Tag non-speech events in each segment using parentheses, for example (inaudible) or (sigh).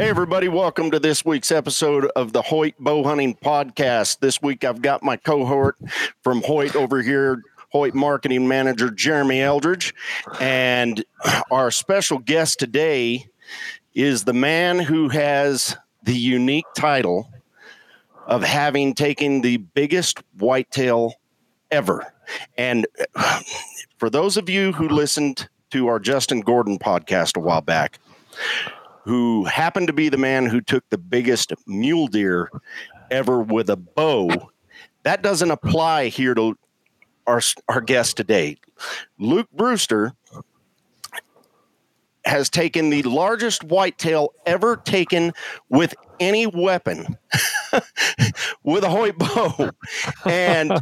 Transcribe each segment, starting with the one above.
Hey, everybody, welcome to this week's episode of the Hoyt Bow Hunting Podcast. This week I've got my cohort from Hoyt over here, Hoyt Marketing Manager Jeremy Eldridge. And our special guest today is the man who has the unique title of having taken the biggest whitetail ever. And for those of you who listened to our Justin Gordon podcast a while back, who happened to be the man who took the biggest mule deer ever with a bow, that doesn't apply here to our, our guest today. Luke Brewster has taken the largest whitetail ever taken with any weapon (laughs) with a Hoyt bow. And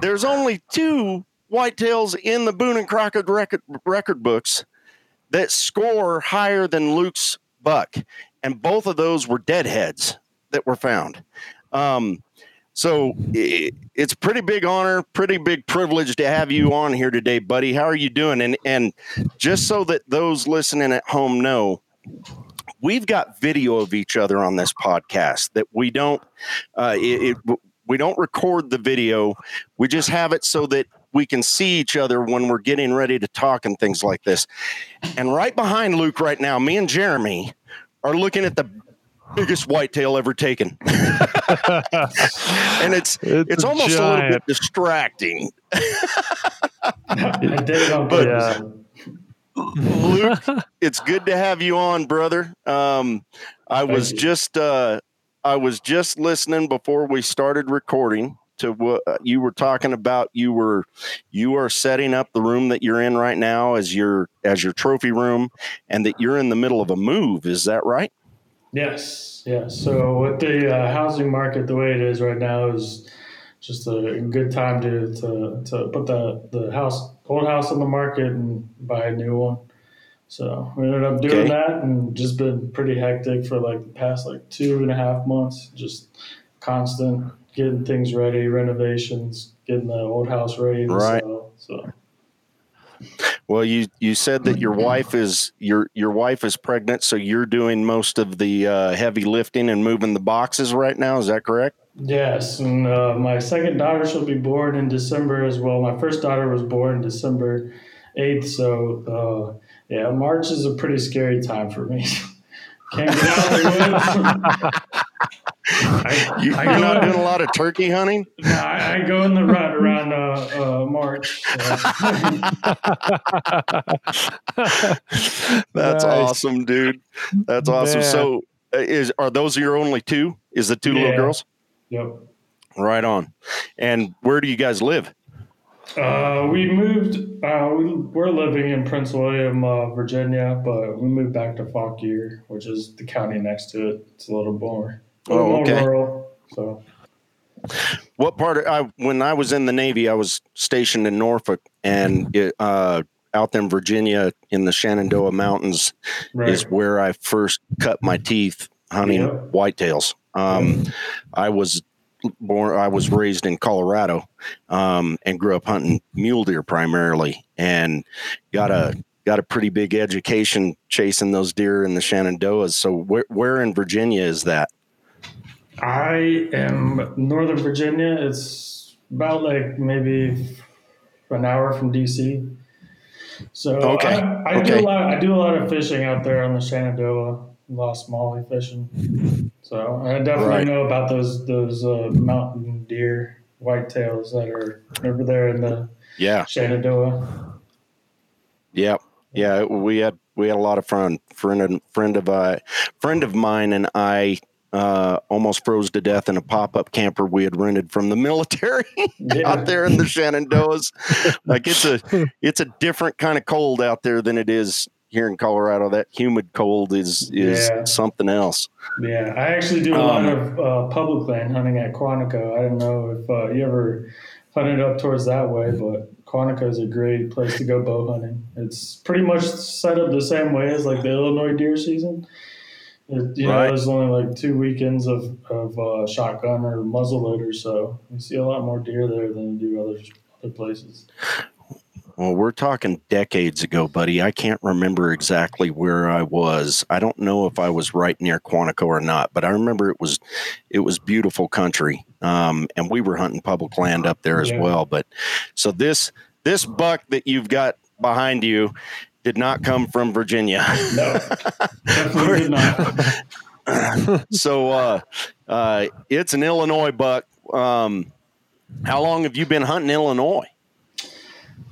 there's only two whitetails in the Boone and Crockett record, record books that score higher than Luke's buck. And both of those were deadheads that were found. Um, so it, it's pretty big honor, pretty big privilege to have you on here today, buddy. How are you doing? And and just so that those listening at home know, we've got video of each other on this podcast that we don't uh, it, it, we don't record the video. We just have it so that we can see each other when we're getting ready to talk and things like this. And right behind Luke right now, me and Jeremy are looking at the biggest whitetail ever taken. (laughs) and it's it's, it's almost giant. a little bit distracting. but yeah. Luke, (laughs) it's good to have you on, brother. Um, I was just uh, I was just listening before we started recording to what uh, you were talking about. You were you are setting up the room that you're in right now as your as your trophy room, and that you're in the middle of a move. Is that right? Yes, yeah So with the uh, housing market the way it is right now is just a good time to to, to put the the house old house on the market and buy a new one. So we ended up doing okay. that and just been pretty hectic for like the past like two and a half months. Just constant getting things ready, renovations, getting the old house ready right. sell. So. Well, you you said that your wife is your your wife is pregnant, so you're doing most of the uh, heavy lifting and moving the boxes right now. Is that correct? Yes, and uh, my second daughter she'll be born in December as well. My first daughter was born December eighth, so uh, yeah, March is a pretty scary time for me. (laughs) Can't get out of the woods. (laughs) I, you, are not doing a lot of turkey hunting? No, I, I go in the rut around uh, uh, March. (laughs) That's nice. awesome, dude. That's awesome. Yeah. So, uh, is are those your only two? Is the two yeah. little girls? Yep. Right on. And where do you guys live? Uh, we moved. Uh, we, we're living in Prince William, uh, Virginia, but we moved back to Fauquier, which is the county next to it. It's a little more oh, okay. Rural, so. What part of I when I was in the Navy, I was stationed in Norfolk and it, uh, out there in Virginia in the Shenandoah Mountains right. is where I first cut my teeth hunting whitetails. Um, I was born, I was raised in Colorado um, and grew up hunting mule deer primarily, and got a got a pretty big education chasing those deer in the Shenandoahs. So where, where in Virginia is that? I am Northern Virginia. It's about like maybe an hour from DC. So okay. I, I okay. do a lot. I do a lot of fishing out there on the Shenandoah, Lost Molly fishing. So I definitely right. know about those those uh, mountain deer whitetails that are over there in the yeah Shenandoah. Yeah, yeah. We had we had a lot of fun. Friend friend of uh, friend of mine and I uh, almost froze to death in a pop up camper we had rented from the (laughs) military yeah. out there in the Shenandoahs. like it's a it's a different kind of cold out there than it is here in Colorado. That humid cold is is yeah. something else. Yeah, I actually do a um, lot of uh, public land hunting at Quantico. I don't know if uh, you ever hunted up towards that way, but Quantico is a great place to go bow hunting. It's pretty much set up the same way as like the Illinois deer season. It, you right. know, there's only like two weekends of, of uh, shotgun or muzzleloader, so you see a lot more deer there than you do other other places. Well, we're talking decades ago, buddy. I can't remember exactly where I was. I don't know if I was right near Quantico or not, but I remember it was it was beautiful country, um, and we were hunting public land up there as Yeah. well. But so this this buck that you've got behind you did not come from Virginia. No, (laughs) definitely did not. (laughs) so uh, uh, it's an Illinois buck. Um, how long have you been hunting Illinois?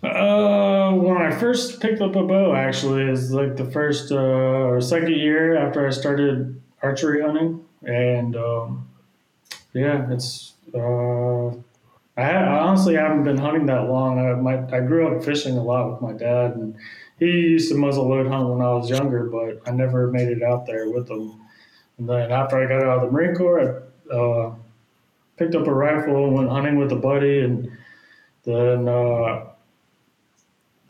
Uh, when I first picked up a bow, actually, is like the first uh, or second year after I started archery hunting, and um, yeah, it's. Uh, I, ha- I honestly haven't been hunting that long. I, my, I grew up fishing a lot with my dad, and he used to muzzle load hunt when I was younger, but I never made it out there with him. And then after I got out of the Marine Corps, I uh, picked up a rifle and went hunting with a buddy, and then. Uh,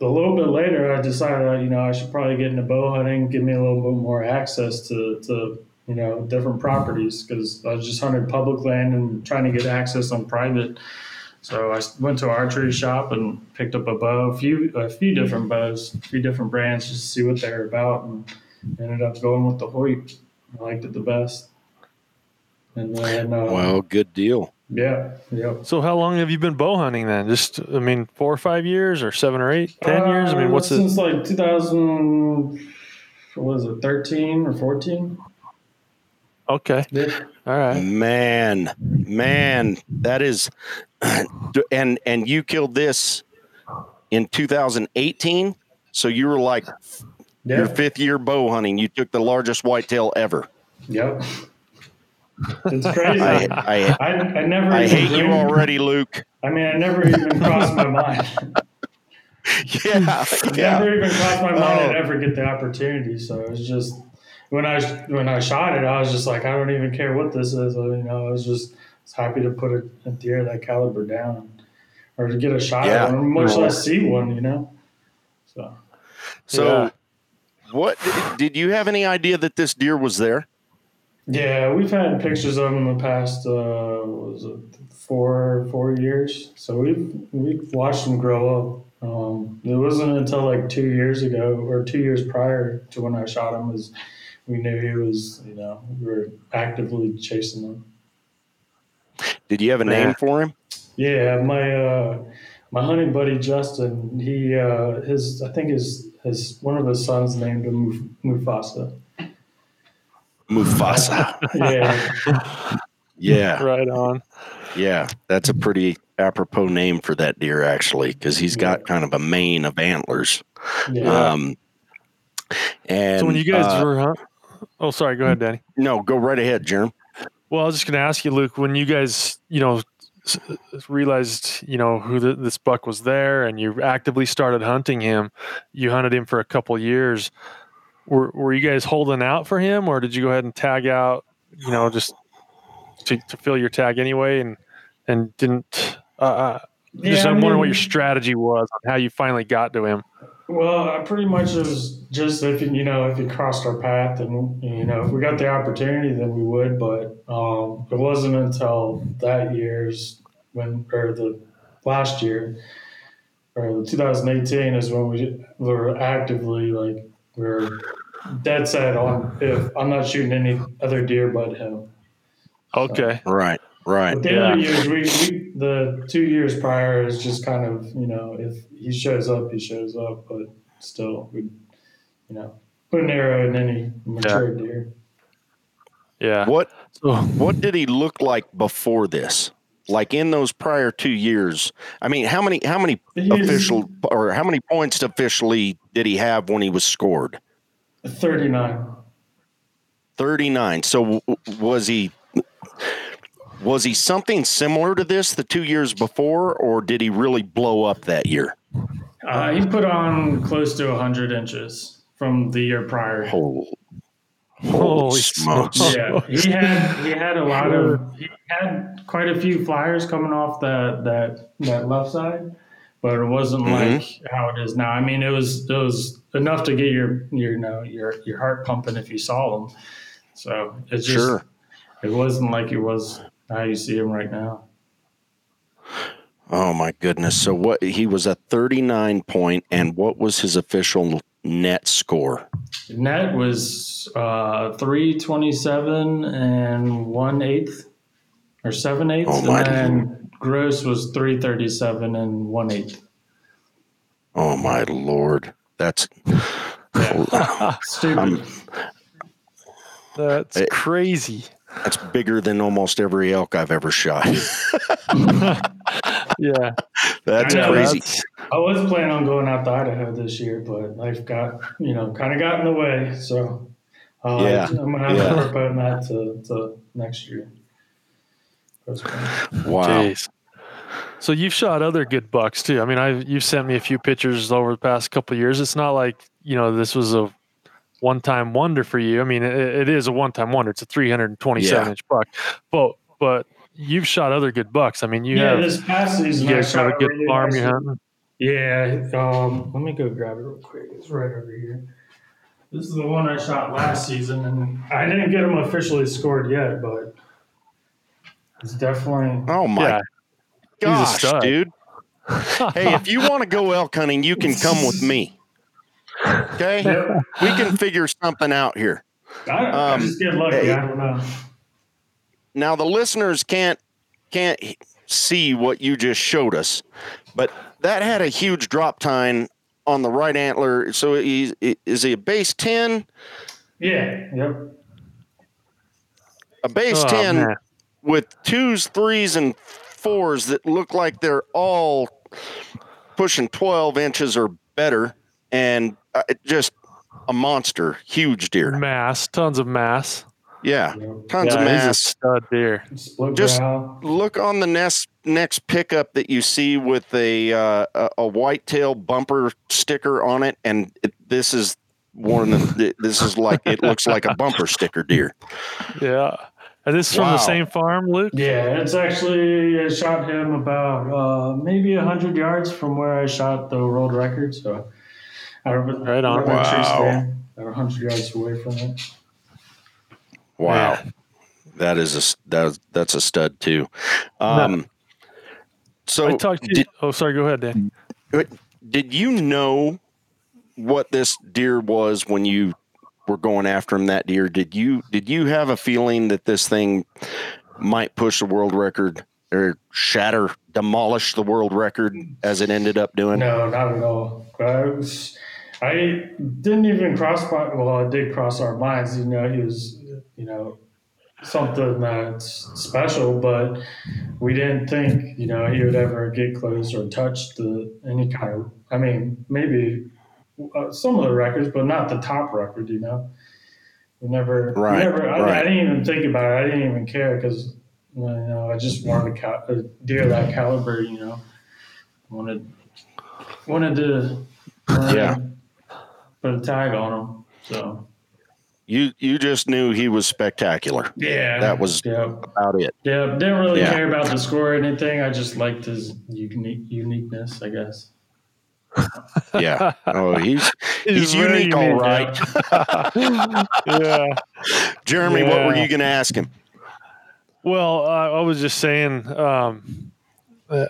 a little bit later, I decided, you know, I should probably get into bow hunting, give me a little bit more access to, to you know, different properties because I was just hunting public land and trying to get access on private. So I went to an archery shop and picked up a bow, a few, a few different bows, a few different brands, just to see what they're about, and ended up going with the Hoyt. I liked it the best. And then, uh, Well, good deal. Yeah, yep. So how long have you been bow hunting then? Just I mean, four or five years, or seven or eight, ten years? I mean, what's uh, it? since like 2000? What was it, 13 or 14? Okay, Yeah. all right. Man, man, that is, (clears throat) and and you killed this in 2018. So you were like your fifth year bow hunting. You took the largest whitetail ever. Yep. It's (laughs) crazy. I I, I, I, never. I hate you already, Luke. I mean, I never even crossed my mind. (laughs) Yeah, yeah. Never even crossed my mind oh. I'd Oh. ever get the opportunity. So it was just when I when I shot it, I was just like, I don't even care what this is. You know, I was just I was happy to put a, a deer that caliber down, or to get a shot Yeah. at one, much less see one. You know. So So, Yeah. what did you have any idea that this deer was there? Yeah, we've had pictures of them the past uh, was it four four years. So we've we've watched them grow up. Um, it wasn't until like two years ago or two years prior to when I shot him is we knew he was you know we were actively chasing him. Did you have a name Yeah. for him? Yeah, my uh, my hunting buddy Justin, he uh, his I think his his one of his sons named him Muf- Mufasa. Mufasa. (laughs) Yeah, Yeah, Right on. yeah. That's a pretty apropos name for that deer, actually, because he's got Yeah. kind of a mane of antlers. yeah. Um, and So when you guys uh, were hunt, oh sorry, go ahead, Danny. no, go right ahead, Jerem. Well, I was just going to ask you, Luke, when you guys, you know, realized, you know, who the, this buck was there, and you actively started hunting him. You hunted him for a couple years. Were Were you guys holding out for him, or did you go ahead and tag out? You know, just to, to fill your tag anyway, and and didn't. Uh, uh, just I I'm wondering what your strategy was on how you finally got to him. Well, I pretty much was just if you know if you crossed our path and you know if we got the opportunity then we would, but um, it wasn't until that year's when or the last year or 2018 is when we were actively like we are dead set on if I'm not shooting any other deer but him. Okay. Right, right. But the Yeah. other years, we, we the two years prior is just kind of you know if he shows up, he shows up, but still we, you know, put an arrow in any mature deer. Yeah. What So, what did he look like before this? Like in those prior two years? I mean, how many how many He's official or how many points officially did he have when he was scored? Thirty nine. 39. So w- w- was he was he something similar to this the two years before or did he really blow up that year? Uh, he put on close to hundred inches from the year prior. Holy, Holy smokes. smokes. Yeah, he had he had a lot of he had quite a few flyers coming off that that that left side, but it wasn't Mhm. like how it is now. I mean, it was it was enough to get your your you know your your heart pumping if you saw them. So it's just Sure. it wasn't like it was how you see him right now. Oh my goodness! So what? He was a 39 point, and what was his official net score? Net was uh, 327 and one eighth or seven eighths, Oh, and then gross was 337 and one eighth. Oh my lord! That's (laughs) Stupid. Um, That's Eh. crazy. that's bigger than almost every elk I've ever shot. (laughs) Yeah. That's Yeah, crazy. that's- I was planning on going out to Idaho this year, but life got, you know, kind of got in the way. So uh, Yeah, I'm going to have yeah. to postpone that to, to next year. Postpone. Wow. Jeez. So you've shot other good bucks too. I mean, I you've sent me a few pictures over the past couple of years. It's not like you know this was a one-time wonder for you. I mean, it, it is a one-time wonder. It's a 327 Yeah. inch buck, but but you've shot other good bucks. I mean, you yeah, have this past season, you I guys have shot a good really farm nice- you're hunting. Yeah, um, let me go grab it real quick. It's right over here. This is the one I shot last season, and I didn't get them officially scored yet, but it's definitely. Oh my Yeah, He's a gosh, stud. dude! Hey, if you want to go elk hunting, you can come with me. Okay, Yep. we can figure something out here. I, I Um, just get lucky. hey. I don't know. Now the listeners can't can't see what you just showed us, but that had a huge drop tine on the right antler. So he's, is he a base ten? Yeah. Yep. A base Oh, ten man. with twos, threes, and fours that look like they're all pushing 12 inches or better, and uh, it just a monster, huge deer. mass, tons of mass. Yeah, tons yeah, of mass. stud deer. Split Just- brow. Look on the next next pickup that you see with a uh, a, a whitetail bumper sticker on it, and it, this is one of the, this is like it looks like a bumper sticker deer. (laughs) Yeah, and this is from Wow. the same farm, Luke. Yeah, it's actually I shot him about uh, maybe hundred yards from where I shot the world record. So I don't Right on. Tree Wow. stand, about hundred yards away from it. Wow. That is a s- that, that's a stud too. Um, so I talked to you. did, oh, sorry. Go ahead, Dan. did you know what this deer was when you were going after him that deer? Did you did you have a feeling that this thing might push the world record or shatter, demolish the world record as it ended up doing? No, not at all. I, was, I didn't even cross my. Well, I did cross our minds. You know, he was, you know, something that's special, but we didn't think, you know, he would ever get close or touch the any kind of. I mean, maybe uh, some of the records, but not the top record. You know, we never, we Right, never. I, right. I didn't even think about it. I didn't even care because. You know, I just wanted a, cal- a deer that caliber. You know, wanted wanted to uh, Yeah. put a tag on him. So You you just knew he was spectacular. yeah, That was- yeah, About it. yeah. Didn't really Yeah. care about the score or anything. I just liked his unique uniqueness, I guess. Yeah. Oh, he's (laughs) he's very unique, all right. (laughs) yeah. Jeremy, what were you going to ask him? Well, I, I was just saying, um, uh,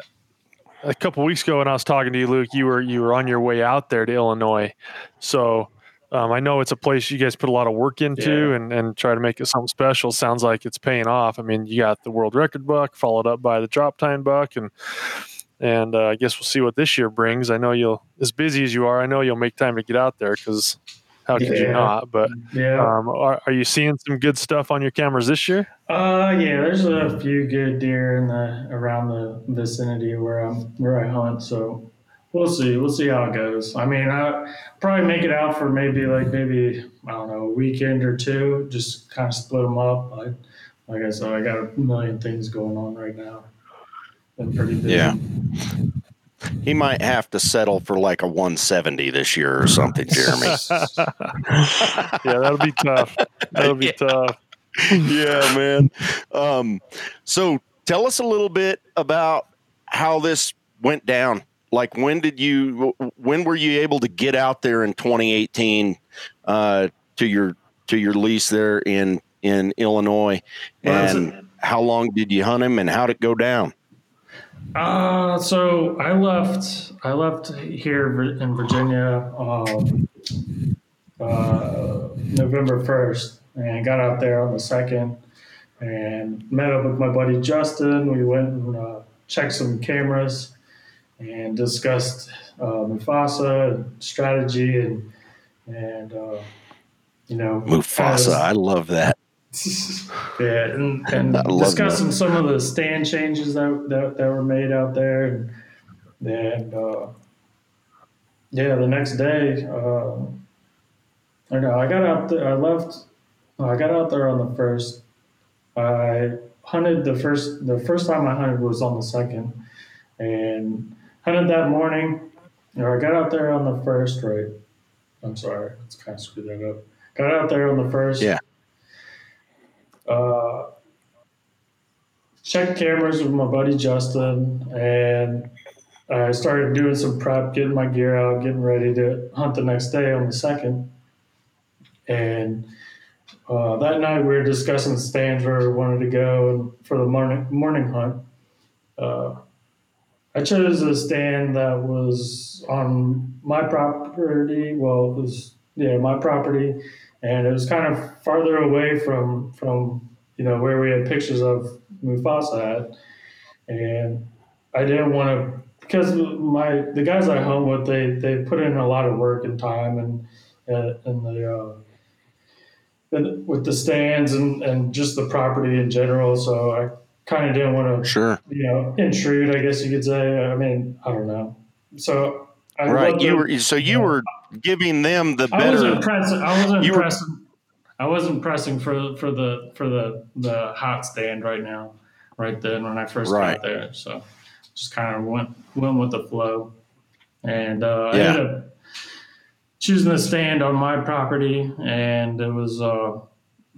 a couple weeks ago when I was talking to you, Luke, you were you were on your way out there to Illinois, so um, I know it's a place you guys put a lot of work into Yeah. and and try to make it something special. Sounds like it's paying off. I mean, you got the world record buck followed up by the drop tine buck, and and uh, I guess we'll see what this year brings. I know you'll as busy as you are. I know you'll make time to get out there because how could you not? But Yeah. um, are, are you seeing some good stuff on your cameras this year? Uh, yeah. There's a few good deer in the around the vicinity where I'm where I hunt. So we'll see. We'll see how it goes. I mean, I probably make it out for maybe like maybe I don't know a weekend or two. Just kind of split them up. I, like I said, I got a million things going on right now. Been pretty busy. Yeah. He might have to settle for like a 170 this year or something, Jeremy. (laughs) yeah, that'll be tough. That'll be (laughs) tough. yeah, man. Um, so tell us a little bit about how this went down. Like, when did you? When were you able to get out there in 2018 uh, to your to your lease there in in Illinois? Well, that's And how long did you hunt him? And how'd it go down? Uh, so I left. I left here in Virginia um, uh, November first, and got out there on the second, and met up with my buddy Justin. We went and uh, checked some cameras, and discussed uh, Mufasa and strategy and and uh, you know Mufasa. I love that. Yeah, and, and discussing that. some of the stand changes that, that, that were made out there, and, and uh, yeah, the next day, uh, I know I got out there. I left. I got out there on the first. I hunted the first. The first time I hunted was on the second, and hunted that morning. Or I got out there on the first. Right. I'm sorry. Let's kind of screw that up. Got out there on the first. Yeah uh, checked cameras with my buddy Justin, and I started doing some prep, getting my gear out, getting ready to hunt the next day on the second. And uh, that night we were discussing stands where we wanted to go for the morning morning hunt. Uh, I chose a stand that was on my property. Well, it was yeah my property, and it was kind of farther away from from you know where we had pictures of Mufasa at, and I didn't want to because my the guys I home with they they put in a lot of work and time and uh, and the uh, and with the stands and and just the property in general. So I kind of didn't want to sure you know intrude. I guess you could say. I mean I don't know. So I right, you were so you were giving them the better. I wasn't pressing. I wasn't you pressing. Were, I wasn't pressing for for the for the the hot stand right now, right then when I first right. got there. So just kind of went went with the flow, and uh, yeah. I ended up choosing the stand on my property, and it was uh,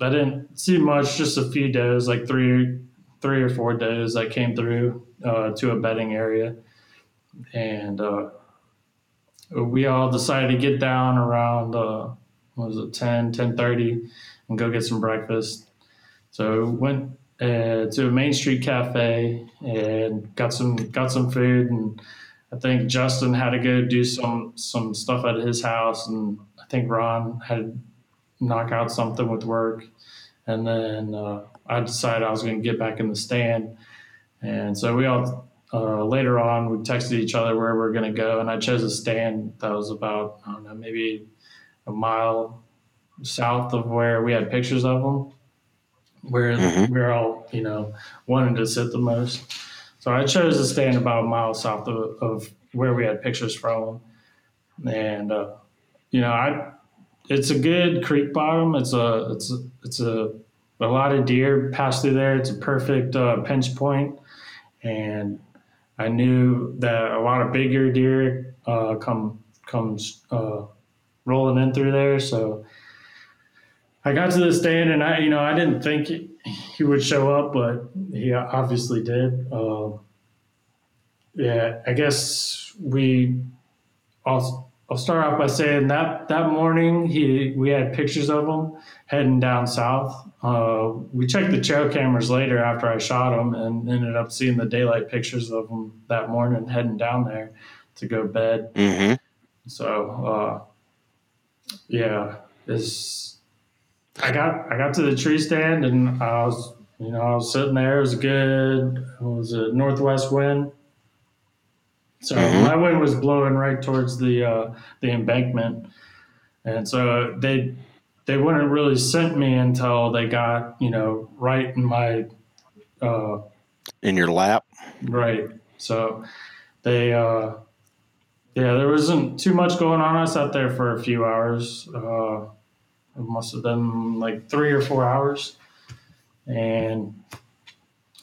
I didn't see much, just a few does, like three three or four does that came through uh, to a bedding area, and uh, we all decided to get down around uh, was it 10 10.30 and go get some breakfast. So went uh, to a main street cafe and got some got some food and i think justin had to go do some some stuff at his house and i think ron had to knock out something with work. And then uh, i decided i was going to get back in the stand. And so we all uh, later on, we texted each other where we are going to go, and I chose a stand that was about I don't know maybe a mile south of where we had pictures of them, where mm-hmm. we are all you know wanted to sit the most. So I chose a stand about a mile south of, of where we had pictures from them, and uh, you know I it's a good creek bottom. It's a it's a, it's a a lot of deer pass through there. It's a perfect uh, pinch point, and I knew that a lot of bigger deer uh, come comes uh, rolling in through there. So I got to the stand, and I, you know, I didn't think he would show up, but he obviously did. Uh, yeah, I guess we. I'll, I'll start off by saying that that morning he we had pictures of him heading down south. Uh, we checked the trail cameras later after I shot them and ended up seeing the daylight pictures of them that morning heading down there to go to bed. Mm-hmm. So, uh, yeah, is I got I got to the tree stand and I was you know I was sitting there. It was good it was a northwest wind. So mm-hmm. my wind was blowing right towards the uh, the embankment, and so they they wouldn't really scent me until they got you know right in my uh, in your lap? Right. So they uh, yeah there wasn't too much going on. I sat there for a few hours. Uh, it must have been like three or four hours. And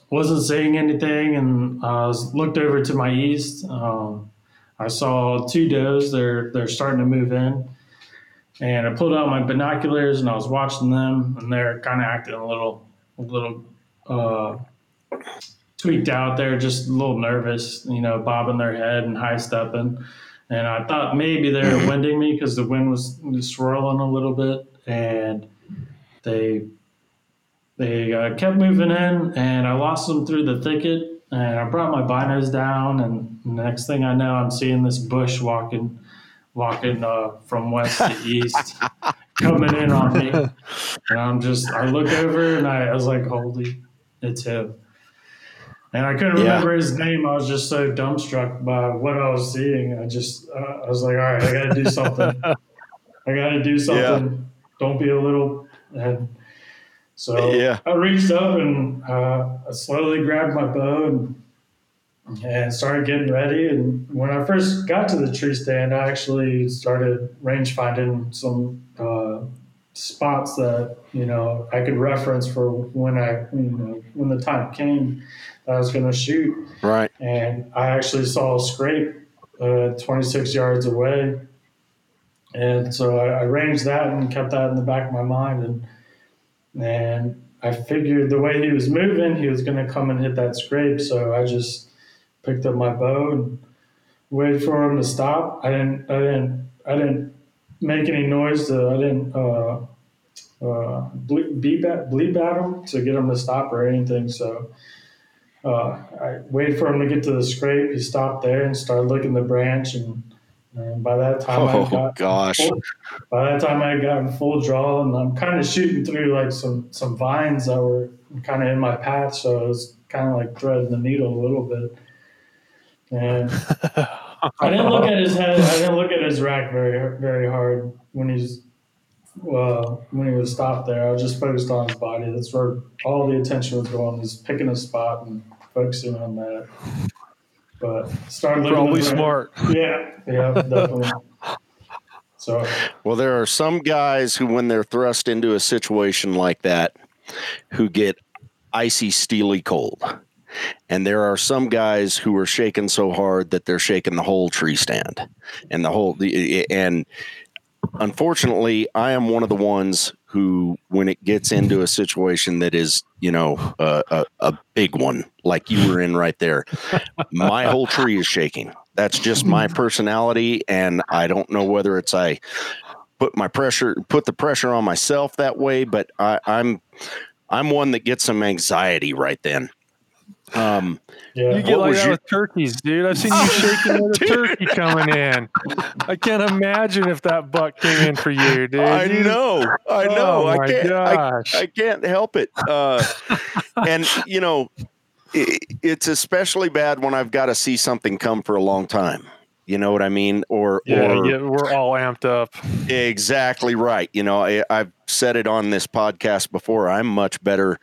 wasn't saying anything and i was looked over to my east. Um, i saw two does. They're they're starting to move in and I pulled out my binoculars and I was watching them, and they're kind of acting a little, a little uh, tweaked out. They're just a little nervous, you know, bobbing their head and high stepping. And I thought maybe they were (clears throat) winding me because the wind was swirling a little bit, and they they uh, kept moving in, and I lost them through the thicket. and I brought my binos down, and next thing I know, I'm seeing this bush walking, walking uh, from west to east, coming in on me, and I'm just, I look over and I, I was like, holy, it's him. And I couldn't remember his name. I was just so dumbstruck by what I was seeing. I just, uh, I was like, all right, I got to do something. I got to do something. Yeah. Don't be a little. And so yeah. I reached up and uh, I slowly grabbed my bow and and started getting ready. And when I first got to the tree stand, I actually started range finding some uh, spots that you know I could reference for when I you know when the time came that I was going to shoot. Right. And I actually saw a scrape uh, 26 yards away, and so I, I ranged that and kept that in the back of my mind and and I figured the way he was moving, he was going to come and hit that scrape. So I just picked up my bow and waited for him to stop. I didn't, I didn't, I didn't make any noise. To, I didn't uh, uh, beep at, bleep at him to get him to stop or anything. So uh, I waited for him to get to the scrape. He stopped there and started looking the branch and and by that time, oh I got gosh, full, by that time I had gotten full draw, and I'm kind of shooting through like some some vines that were kind of in my path, so it was kind of like threading the needle a little bit. And (laughs) I didn't look at his head. I didn't look at his rack very very hard when he's well when he was stopped there. I was just focused on his body. That's where all the attention was going. Was picking a spot and focusing on that but start looking. Probably smart. Yeah, yeah, definitely. So, well, there are some guys who, when they're thrust into a situation like that, who get icy, steely cold. And there are some guys who are shaking so hard that they're shaking the whole tree stand and the whole, and unfortunately, I am one of the ones who, when it gets into a situation that is, you know, uh, a, a big one like you were in right there, my whole tree is shaking. That's just my personality, and I don't know whether it's I put my pressure, put the pressure on myself that way, but I, I'm, I'm one that gets some anxiety right then. Um, yeah. You get like that your... with turkeys, dude. I've seen you (laughs) shaking with a turkey coming in. I can't imagine if that buck came in for you, dude. I know, I know. Oh, I can't. I, I, can't help it. Uh, (laughs) and you know, it, it's especially bad when I've got to see something come for a long time. You know what I mean? Or yeah, or, yeah, we're all amped up. Exactly right. You know, I, I've said it on this podcast before. I'm much better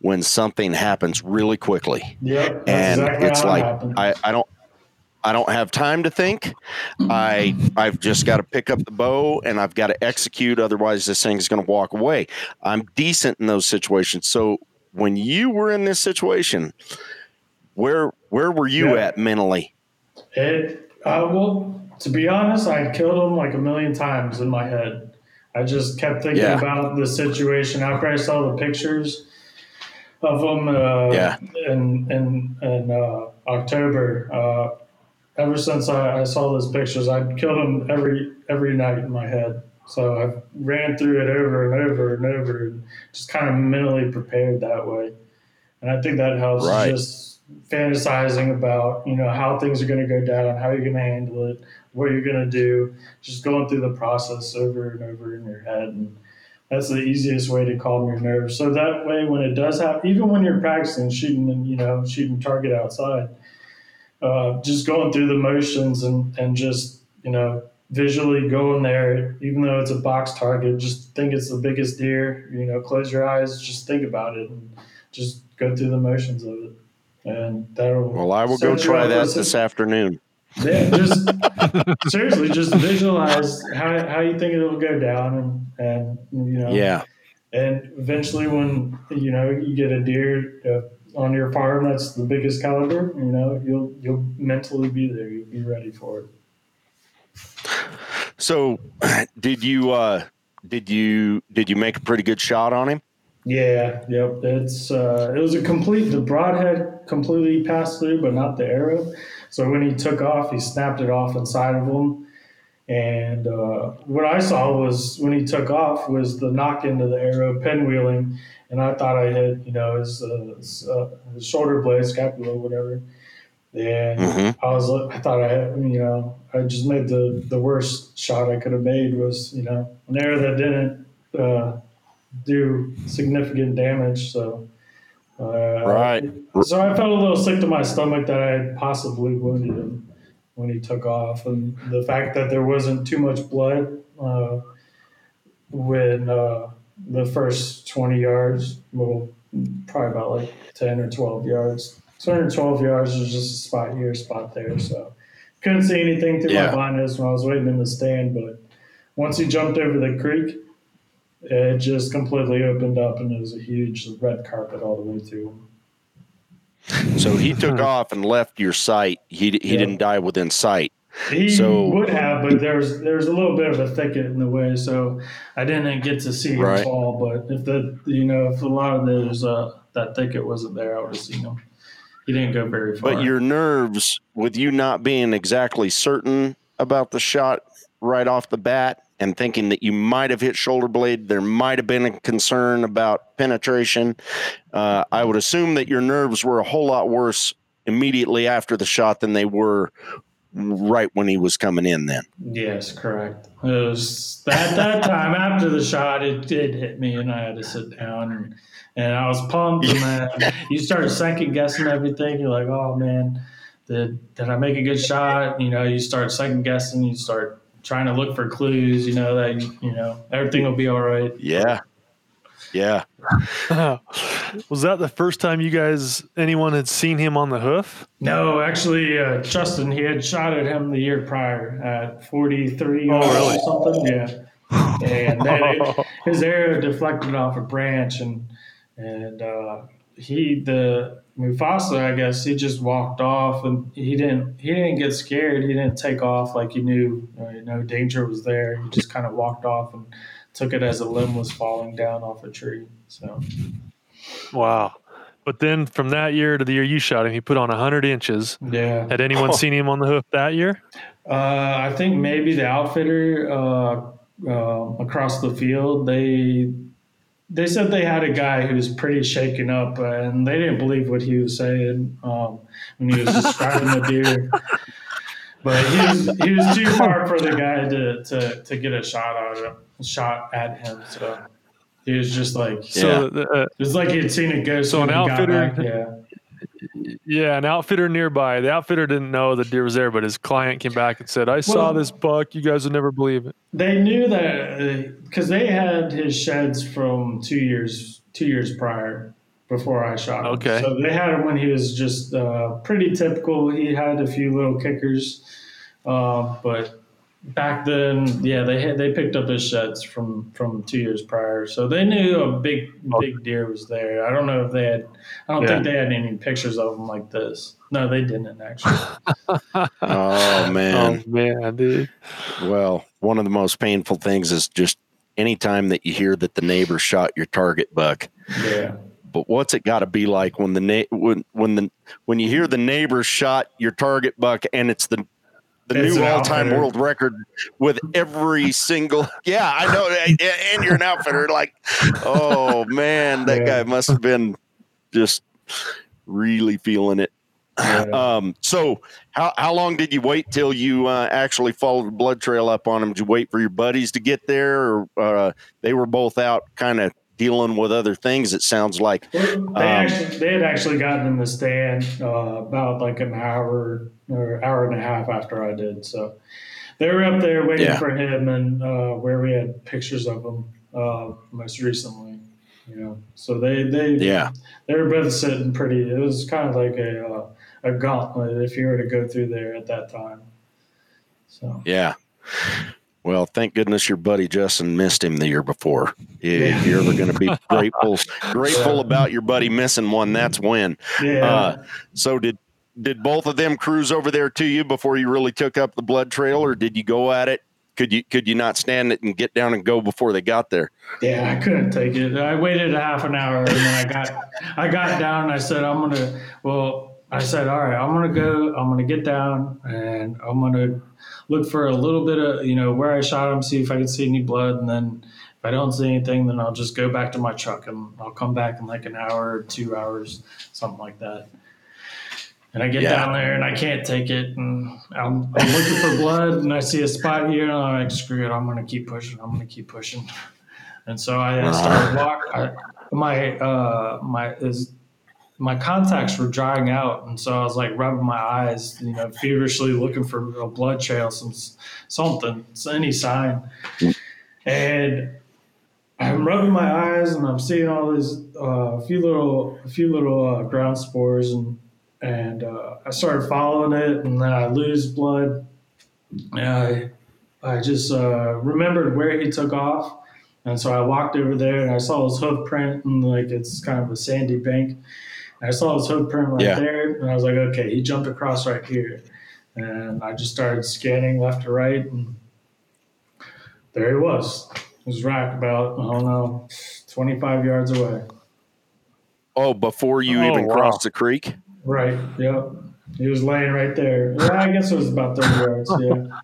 when something happens really quickly. Yeah, and exactly it's like I, I don't I don't have time to think. I I've just got to pick up the bow and I've got to execute. Otherwise, this thing's going to walk away. I'm decent in those situations. So when you were in this situation, where where were you yeah. at mentally? It uh, well, to be honest, I killed him like a million times in my head. I just kept thinking yeah. about the situation after I saw the pictures of him uh, yeah. in in, in uh, October. Uh, ever since I, I, saw those pictures, I killed him every every night in my head. So I ran through it over and over and over, and just kind of mentally prepared that way. And I think that helps right. just fantasizing about you know how things are going to go down, how you're going to handle it, what you're going to do, just going through the process over and over in your head, and that's the easiest way to calm your nerves. So that way, when it does happen, even when you're practicing shooting you know shooting target outside, uh, just going through the motions and and just you know visually going there, even though it's a box target, just think it's the biggest deer. You know, close your eyes, just think about it, and just go through the motions of it and that'll. Well, I will go try that this afternoon. Yeah, just (laughs) seriously, just visualize how, how you think it'll go down, and and you know, yeah, and eventually, when you know you get a deer uh, on your farm that's the biggest caliber, you know, you'll you'll mentally be there, you'll be ready for it. So, (clears throat) did you uh, did you did you make a pretty good shot on him? Yeah, yep. It's uh, it was a complete. The broadhead completely passed through, but not the arrow. So when he took off, he snapped it off inside of him, And uh, what I saw was when he took off was the nock into the arrow pinwheeling, and I thought I hit you know his, uh, his, uh, his shoulder blade, scapula, whatever. And Mhm. I was I thought I you know I just made the the worst shot I could have made was you know an arrow that didn't uh, do significant damage. So. Uh, Right. So I felt a little sick to my stomach that I had possibly wounded him when he took off, and the fact that there wasn't too much blood uh, when uh, the first twenty yards, well, probably about like ten or twelve yards. Ten or twelve yards was just a spot here, spot there. So couldn't see anything through Yeah. my blindness when I was waiting in the stand. But once he jumped over the creek, it just completely opened up, and it was a huge red carpet all the way through. So he took (laughs) off and left your sight. He he Yeah. didn't die within sight. He So- would have, but there's there's a little bit of a thicket in the way, so I didn't get to see him Right. fall. But if the you know if a lot of those uh, that thicket wasn't there, I would have seen him. He didn't go very far. But your nerves, with you not being exactly certain about the shot right off the bat, and thinking that you might have hit shoulder blade, there might have been a concern about penetration. Uh, I would assume that your nerves were a whole lot worse immediately after the shot than they were right when he was coming in. Then, yes, correct. It was at that time after the shot, it did hit me, and I had to sit down and. And I was pumped, and then you start second guessing everything. You're like, "Oh man, did did I make a good shot?" You know, you start second guessing. You start trying to look for clues. You know that you, you know everything will be all right. yeah, yeah. (laughs) was that the first time you guys anyone had seen him on the hoof? No, actually, uh, Justin, he had shot at him the year prior at 43 Oh, or something. Yeah. And (laughs) then it, his arrow deflected off a branch, and and uh, he the Mufasa, I guess, he just walked off, and he didn't he didn't get scared. He didn't take off like he knew uh, no danger was there. He just kind of walked off and took it as a limb was falling down off a tree. So Wow. But then from that year to the year you shot him, he put on 100 inches. yeah. Had anyone Oh. seen him on the hoof that year? Uh, I think maybe the outfitter uh, uh, across the field they they said they had a guy who was pretty shaken up, and they didn't believe what he was saying um, when he was describing the deer. (laughs) But he was he was too far for the guy to, to, to get a shot at him, shot at him. So he was just like So, uh, it was like he had seen a ghost. So an outfitter- back, yeah. Yeah, an outfitter nearby. The outfitter didn't know the deer was there, but his client came back and said, "I saw this buck. You guys would never believe it." They knew that because they had his sheds from two years two years prior before I shot him. Okay. So they had him when he was just uh, pretty typical. He had a few little kickers, uh, but back then, yeah, they had they picked up his sheds from from two years prior. So they knew a big big deer was there. I don't know if they had. I don't Yeah. think they had any pictures of him like this. No, they didn't actually. (laughs) Oh man. Oh man, dude. Well, one of the most painful things is just anytime that you hear that the neighbor shot your target buck. yeah. But what's it got to be like when the na- when when the when you hear the neighbor shot your target buck and it's the the It's new all-time world record with every single yeah I know and- and you're an outfitter like oh man that Yeah. guy must have been just really feeling it Yeah. um so how how long did you wait till you uh, actually followed the blood trail up on them did you wait for your buddies to get there or uh, they were both out kind of dealing with other things it sounds like they Um, actually they had actually gotten in the stand uh, about like an hour or hour and a half after I did. So they were up there waiting Yeah. for him, and uh, where we had pictures of him uh, most recently. You know, so they they Yeah. they were both sitting pretty. It was kind of like a uh, a gauntlet if you were to go through there at that time. So Yeah. Well, thank goodness your buddy Justin missed him the year before. If Yeah. you're ever going to be (laughs) grateful, grateful Yeah. about your buddy missing one, that's when. yeah. Uh, so did did both of them cruise over there to you before you really took up the blood trail, or did you go at it? Could you could you not stand it and get down and go before they got there? Yeah, I couldn't take it. I waited a half an hour and then I got I got down and I said I'm gonna well I said, all right, I'm gonna go. I'm gonna get down and I'm gonna look for a little bit of you know where I shot him, see if I can see any blood, and then if I don't see anything, then I'll just go back to my truck and I'll come back in like an hour or two hours, something like that. And I get Yeah. down there and I can't take it, and I'm, I'm looking for blood, and I see a spot here, and I'm like, screw it, I'm gonna keep pushing, I'm gonna keep pushing. And so I started walk. I, my uh, my is my contacts were drying out, and so I was like rubbing my eyes, you know, feverishly looking for a blood trail, some something, any sign. And I'm rubbing my eyes, and I'm seeing all these uh, a few little a few little uh, ground spores, and and uh, I started following it, and then I lose blood. And I I just uh, remembered where he took off. And so I walked over there and I saw his hoof print and like it's kind of a sandy bank. And I saw his hoof print right Yeah. there and I was like, okay, he jumped across right here. And I just started scanning left to right and there he was. He was right about, I don't know, 25 yards away. Oh, before you Oh, even wow. crossed the creek? Right. Yep. He was laying right there. Yeah, I guess it was about 30 yards. Yeah.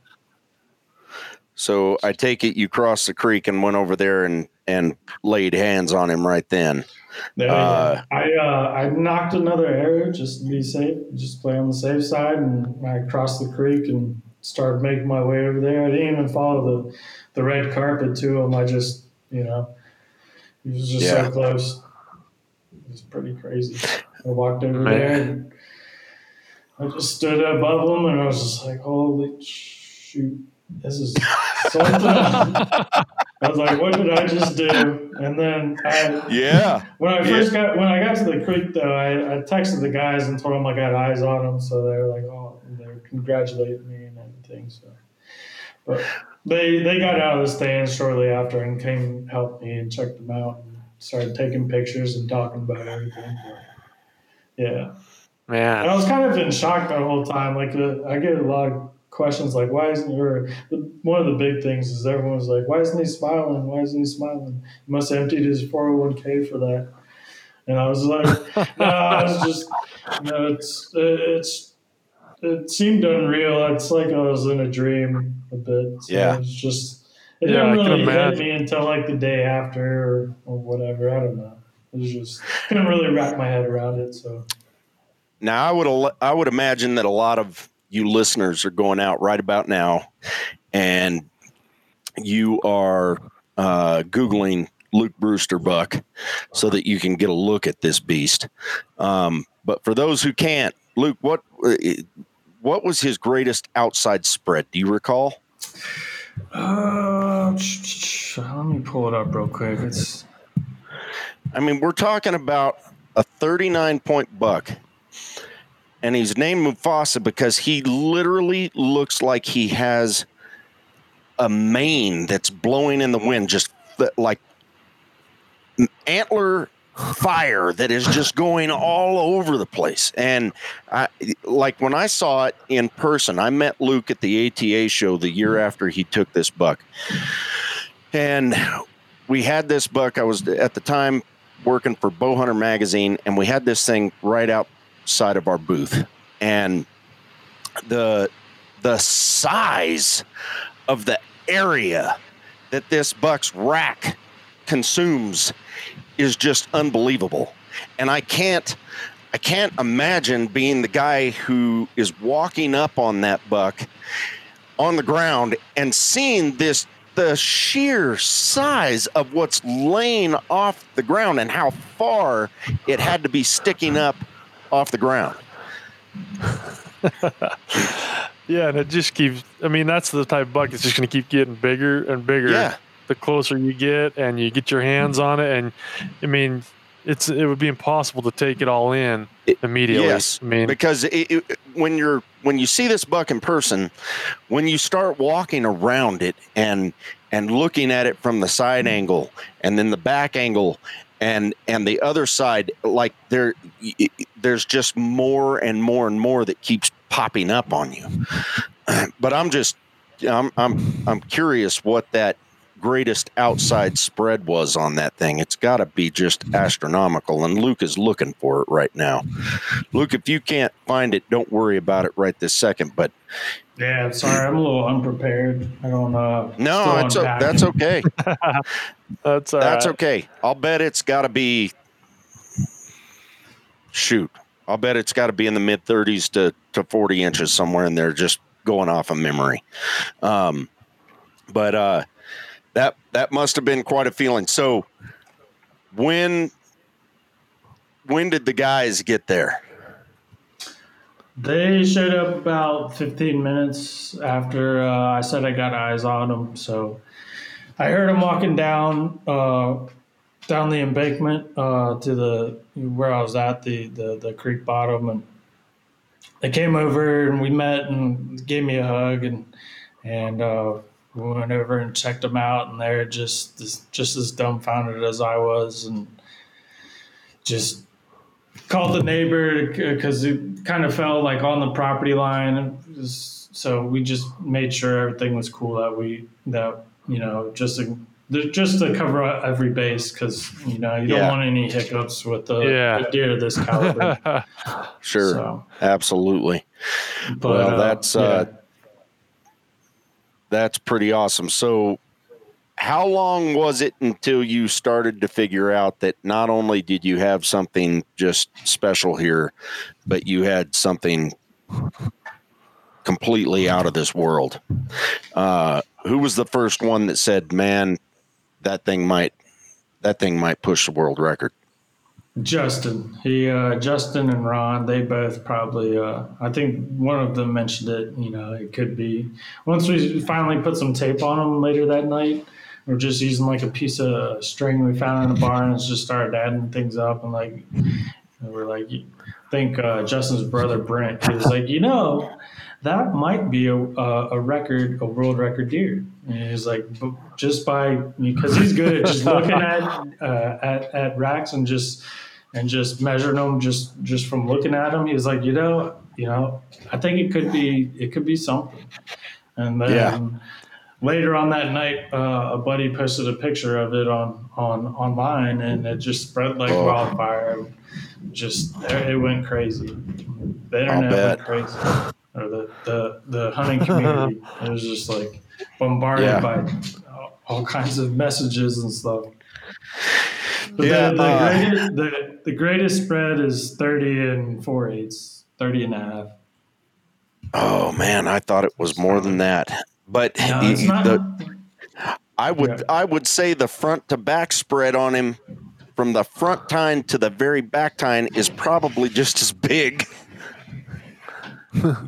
So I take it you crossed the creek and went over there and, and laid hands on him right then. Uh. I uh, I nocked another arrow just to be safe, just play on the safe side, and I crossed the creek and started making my way over there. I didn't even follow the the red carpet to him. I just you know, he was just Yeah. so close. It was pretty crazy. I walked over there and I just stood above him, and I was just like, holy shoot, this is something. I was like, what did I just do? And then I, Yeah. when I first got when I got to the creek though, I, I texted the guys and told them I got eyes on them, so they were like, "Oh," they were congratulating me and everything. So, but they they got out of the stands shortly after and came and helped me and checked them out and started taking pictures and talking about everything. But, yeah, and Man, I was kind of in shock the whole time. Like uh, I get a lot of questions like, "Why isn't?" Or one of the big things is everyone was like, "Why isn't he smiling? Why isn't he smiling?" He must have emptied his four hundred one k for that. And I was like, (laughs) "No, it's just, no, it's it's it seemed unreal. It's like I was in a dream a bit. So Yeah. it's just it Yeah, didn't really hit me until like the day after or, or whatever. I don't know. It was just couldn't really wrap my head around it. So. Now I would I would imagine that a lot of you listeners are going out right about now, and you are uh, googling Luke Brewster buck so that you can get a look at this beast. Um, but for those who can't, Luke, what uh, what was his greatest outside spread? Do you recall? Uh, let me pull it up real quick. It's I mean, we're talking about a 39 point buck. And he's named Mufasa because he literally looks like he has a mane that's blowing in the wind, just like antler fire that is just going all over the place. And I, like when I saw it in person, I met Luke at the ATA show the year after he took this buck. And we had this buck. I was at the time working for Bowhunter magazine, and we had this thing right outside of our booth. And the the size of the area that this buck's rack consumes is just unbelievable. And I can't I can't imagine being the guy who is walking up on that buck on the ground and seeing this the sheer size of what's laying off the ground and how far it had to be sticking up off the ground. (laughs) yeah, and it just keeps. I mean, that's the type of buck that's just going to keep getting bigger and bigger. Yeah. The closer you get, and you get your hands on it, and I mean, it's it would be impossible to take it all in It- immediately. yes, I mean, because it, it, when you're when you see this buck in person, when you start walking around it and and looking at it from the side mm-hmm. angle and then the back angle and and the other side, like there there's just more and more and more that keeps popping up on you. (clears throat) But I'm just I'm I'm I'm curious what that greatest outside spread was on that thing. It's got to be just astronomical. And Luke is looking for it right now. Luke, if you can't find it, don't worry about it right this second. But yeah, sorry, I'm a little unprepared. I don't know. Uh, no, it's a, that's okay. (laughs) that's that's right. okay. I'll bet it's got to be. Shoot, I'll bet it's got to be in the mid 30s to to 40 inches somewhere in there, just going off of memory. Um, but uh, that that must have been quite a feeling. So when when did the guys get there? They showed up about 15 minutes after uh, I said I got eyes on them. So I heard them walking down uh, down the embankment uh, to the where I was at the, the the creek bottom, and they came over and we met and gave me a hug and and uh, we went over and checked them out, and they're just just as dumbfounded as I was, and just called the neighbor because it kind of fell like on the property line. So we just made sure everything was cool that we that you know just to, just to cover every base because you know you don't Yeah. want any hiccups with the, Yeah. the deer of this caliber. (laughs) Sure, So, absolutely. but, well, uh, that's uh, yeah. That's pretty awesome. So, how long was it until you started to figure out that not only did you have something just special here, but you had something completely out of this world? Uh, who was the first one that said, "Man, that thing might that thing might push the world record"? Justin, he, uh, Justin and Ron, they both probably. Uh, I think one of them mentioned it. You know, it could be once we finally put some tape on them later that night. We're just using like a piece of string we found in the barn and just started adding things up and like and we're like, I think uh, Justin's brother Brent was like, you know, that might be a, a, a record, a world record deer. And he's like, just by because he's good at just looking at uh, at at racks and just and just measuring them just just from looking at them. He was like, you know, you know, I think it could be it could be something. And then Yeah. later on that night, uh, a buddy posted a picture of it on on online, and it just spread like Oh. wildfire. Just it went crazy. The internet went crazy, or the the the hunting community. it was just like bombarded Yeah. by all kinds of messages and stuff. But Yeah, the, the, uh, greatest, the, the greatest spread is 30 and 4 eighths, 30 and a half. Oh man, I thought it was more than that. But No, y- it's not. the, I would Yeah. I would say the front to back spread on him from the front tine to the very back tine is probably just as big.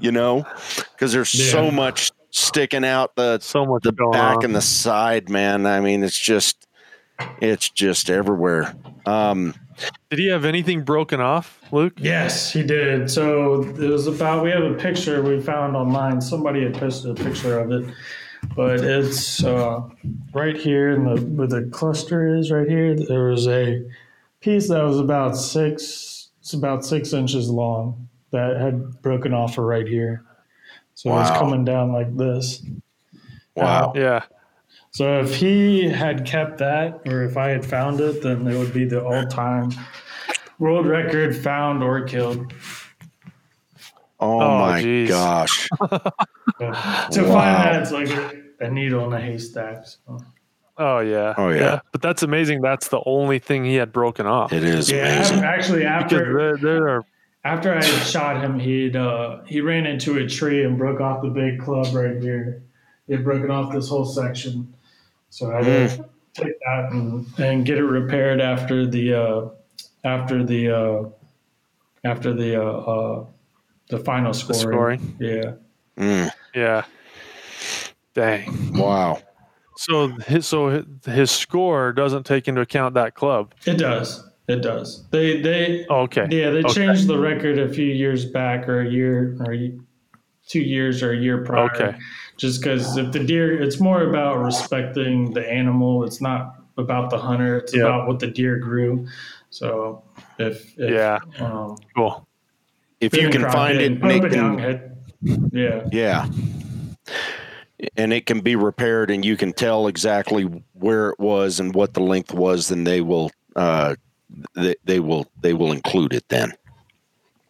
you know, because there's so much sticking out the So much the back on. and the side, man. I mean, it's just it's just everywhere. Um, Did he have anything broken off, Luke? Yes, he did. So it was about, we have a picture we found online. Somebody had posted a picture of it, but it's uh, right here in the, where the cluster is right here. There was a piece that was about six, it's about six inches long that had broken off for right here. So it's Wow. coming down like this. wow. Yeah. So if he had kept that, or if I had found it, then it would be the all-time world record found or killed. Oh, Oh, my geez. gosh. (laughs) But to Wow. find that, it's like a, a needle in a haystack. So. Oh yeah. Oh, yeah. But that's amazing. That's the only thing he had broken off. It is Yeah, amazing. actually, after there, there are after I had shot him, he'd uh, he ran into a tree and broke off the big club right here. He had broken off this whole section, so I had to take that and, and get it repaired after the uh, after the uh, after the uh, uh, the final the scoring. scoring. Yeah. Mm, Yeah. Dang. wow. So his so his- his score doesn't take into account that club. It does. It does. They they Oh, okay. Yeah, they Okay. changed the record a few years back, or a year, or two years, or a year prior. Okay. Just because if the deer, it's more about respecting the animal. It's not about the hunter. It's Yeah. about what the deer grew. So if, if Yeah. um, Cool. If you can find it, and can- yeah, Yeah. and it can be repaired, and you can tell exactly where it was and what the length was, then they will uh, they, they will they will include it then.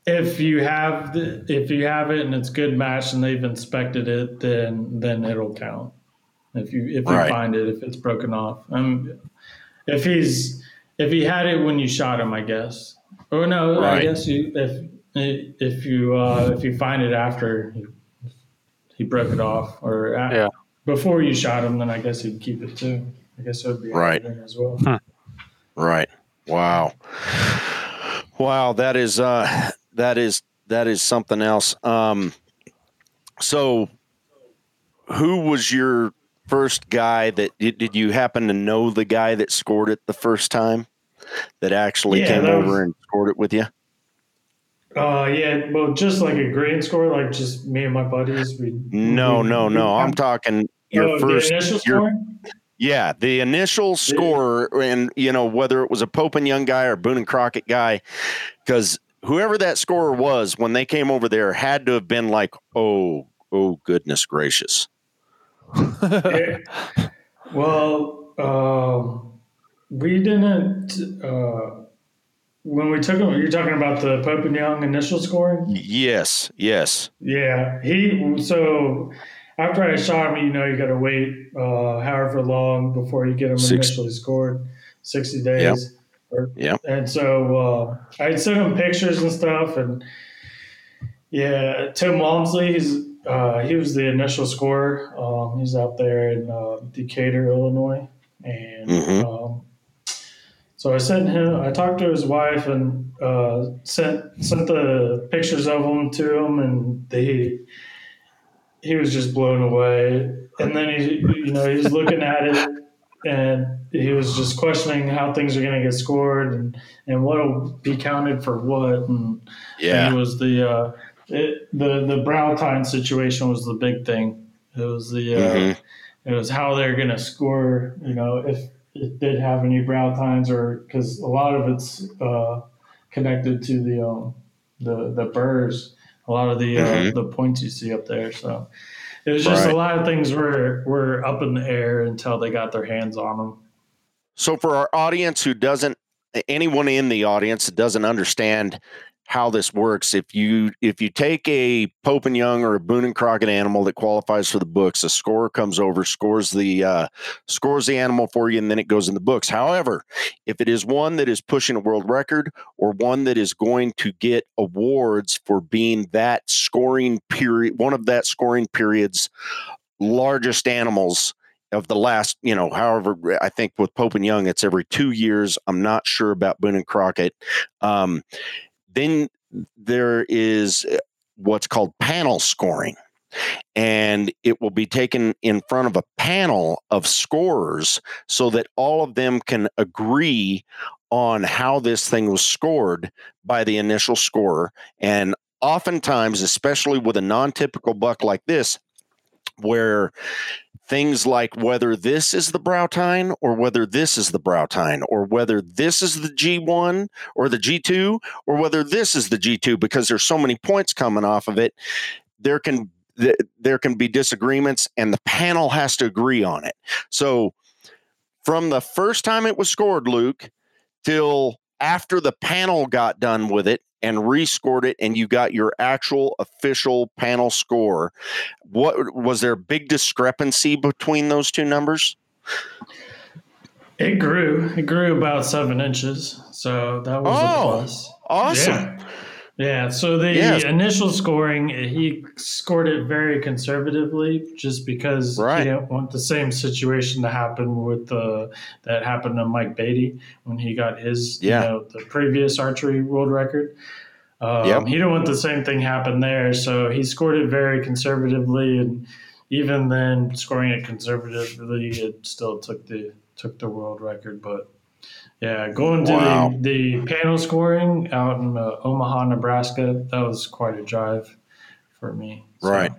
If you have the, if you have it and it's good match and they've inspected it, then then it'll count. If you if you right. find it, if it's broken off, um, if he's if he had it when you shot him, I guess. Or no, right. I guess you if if you uh, if you find it after he, he broke it off or after, yeah. before you shot him, then I guess he'd keep it too. I guess it would be right as well. Hmm. Right. Wow. Wow. That is uh, that is that is something else. Um, so, who was your first guy that did, did you happen to know the guy that scored it the first time that actually yeah, came that over was, and scored it with you? Uh, yeah, well, just like a green score, like just me and my buddies. We no, we, no, no. I'm talking your oh, first. Your, yeah, the initial score, yeah. and you know whether it was a Pope and Young guy or Boone and Crockett guy, because whoever that scorer was when they came over there had to have been like, oh, oh, goodness gracious. yeah. (laughs) Well, um, we didn't. Uh, when we took him, you're talking about the Pope and Young initial scoring. Yes, yes. Yeah, he. So after I shot him, you know, you got to wait uh, however long before you get him Six. initially scored. Sixty days. Yep. Yeah. And so uh, I sent him pictures and stuff, and yeah, Tim Walmsley, he's uh, he was the initial scorer. Um, he's out there in uh, Decatur, Illinois, and mm-hmm. um, so I sent him. I talked to his wife and uh, sent sent the pictures of him to him, and they he was just blown away. And then he, you know, he's looking at it, and he was just questioning how things are going to get scored and and what will be counted for what. And yeah, it was the uh, it, the the brow tine situation was the big thing. It was the uh, mm-hmm. it was how they're going to score. You know, if it did have any brow tines, or because a lot of it's uh, connected to the um, the the burrs. A lot of the uh, mm-hmm. the points you see up there. So it was just right. a lot of things were were up in the air until they got their hands on them. So for our audience who doesn't anyone in the audience that doesn't understand how this works. If you if you take a Pope and Young or a Boone and Crockett animal that qualifies for the books, a scorer comes over, scores the uh, scores the animal for you, and then it goes in the books. However, if it is one that is pushing a world record or one that is going to get awards for being that scoring period, one of that scoring period's largest animals of the last, you know, however, I think with Pope and Young, it's every two years. I'm not sure about Boone and Crockett. Um, then there is uh, what's called panel scoring. And it will be taken in front of a panel of scorers so that all of them can agree on how this thing was scored by the initial scorer. And oftentimes, especially with a non typical buck like this, where things like whether this is the brow tine or whether this is the brow tine or whether this is the G1 or the G2 or whether this is the G2 because there's so many points coming off of it. There can there can be disagreements and the panel has to agree on it. So from the first time it was scored Luke till after the panel got done with it and rescored it and you got your actual official panel score what was there a big discrepancy between those two numbers? It grew it grew about seven inches so that was oh, a plus awesome. yeah. Yeah, so the yes. initial scoring, he scored it very conservatively, just because right. he didn't want the same situation to happen with the that happened to Mike Beatty when he got his, yeah. you know, the previous archery world record. Um, yep. He didn't want the same thing happen there, so he scored it very conservatively, and even then, scoring it conservatively, it still took the took the world record, but yeah, going to wow. the, the panel scoring out in uh, Omaha, Nebraska, that was quite a drive for me. So right.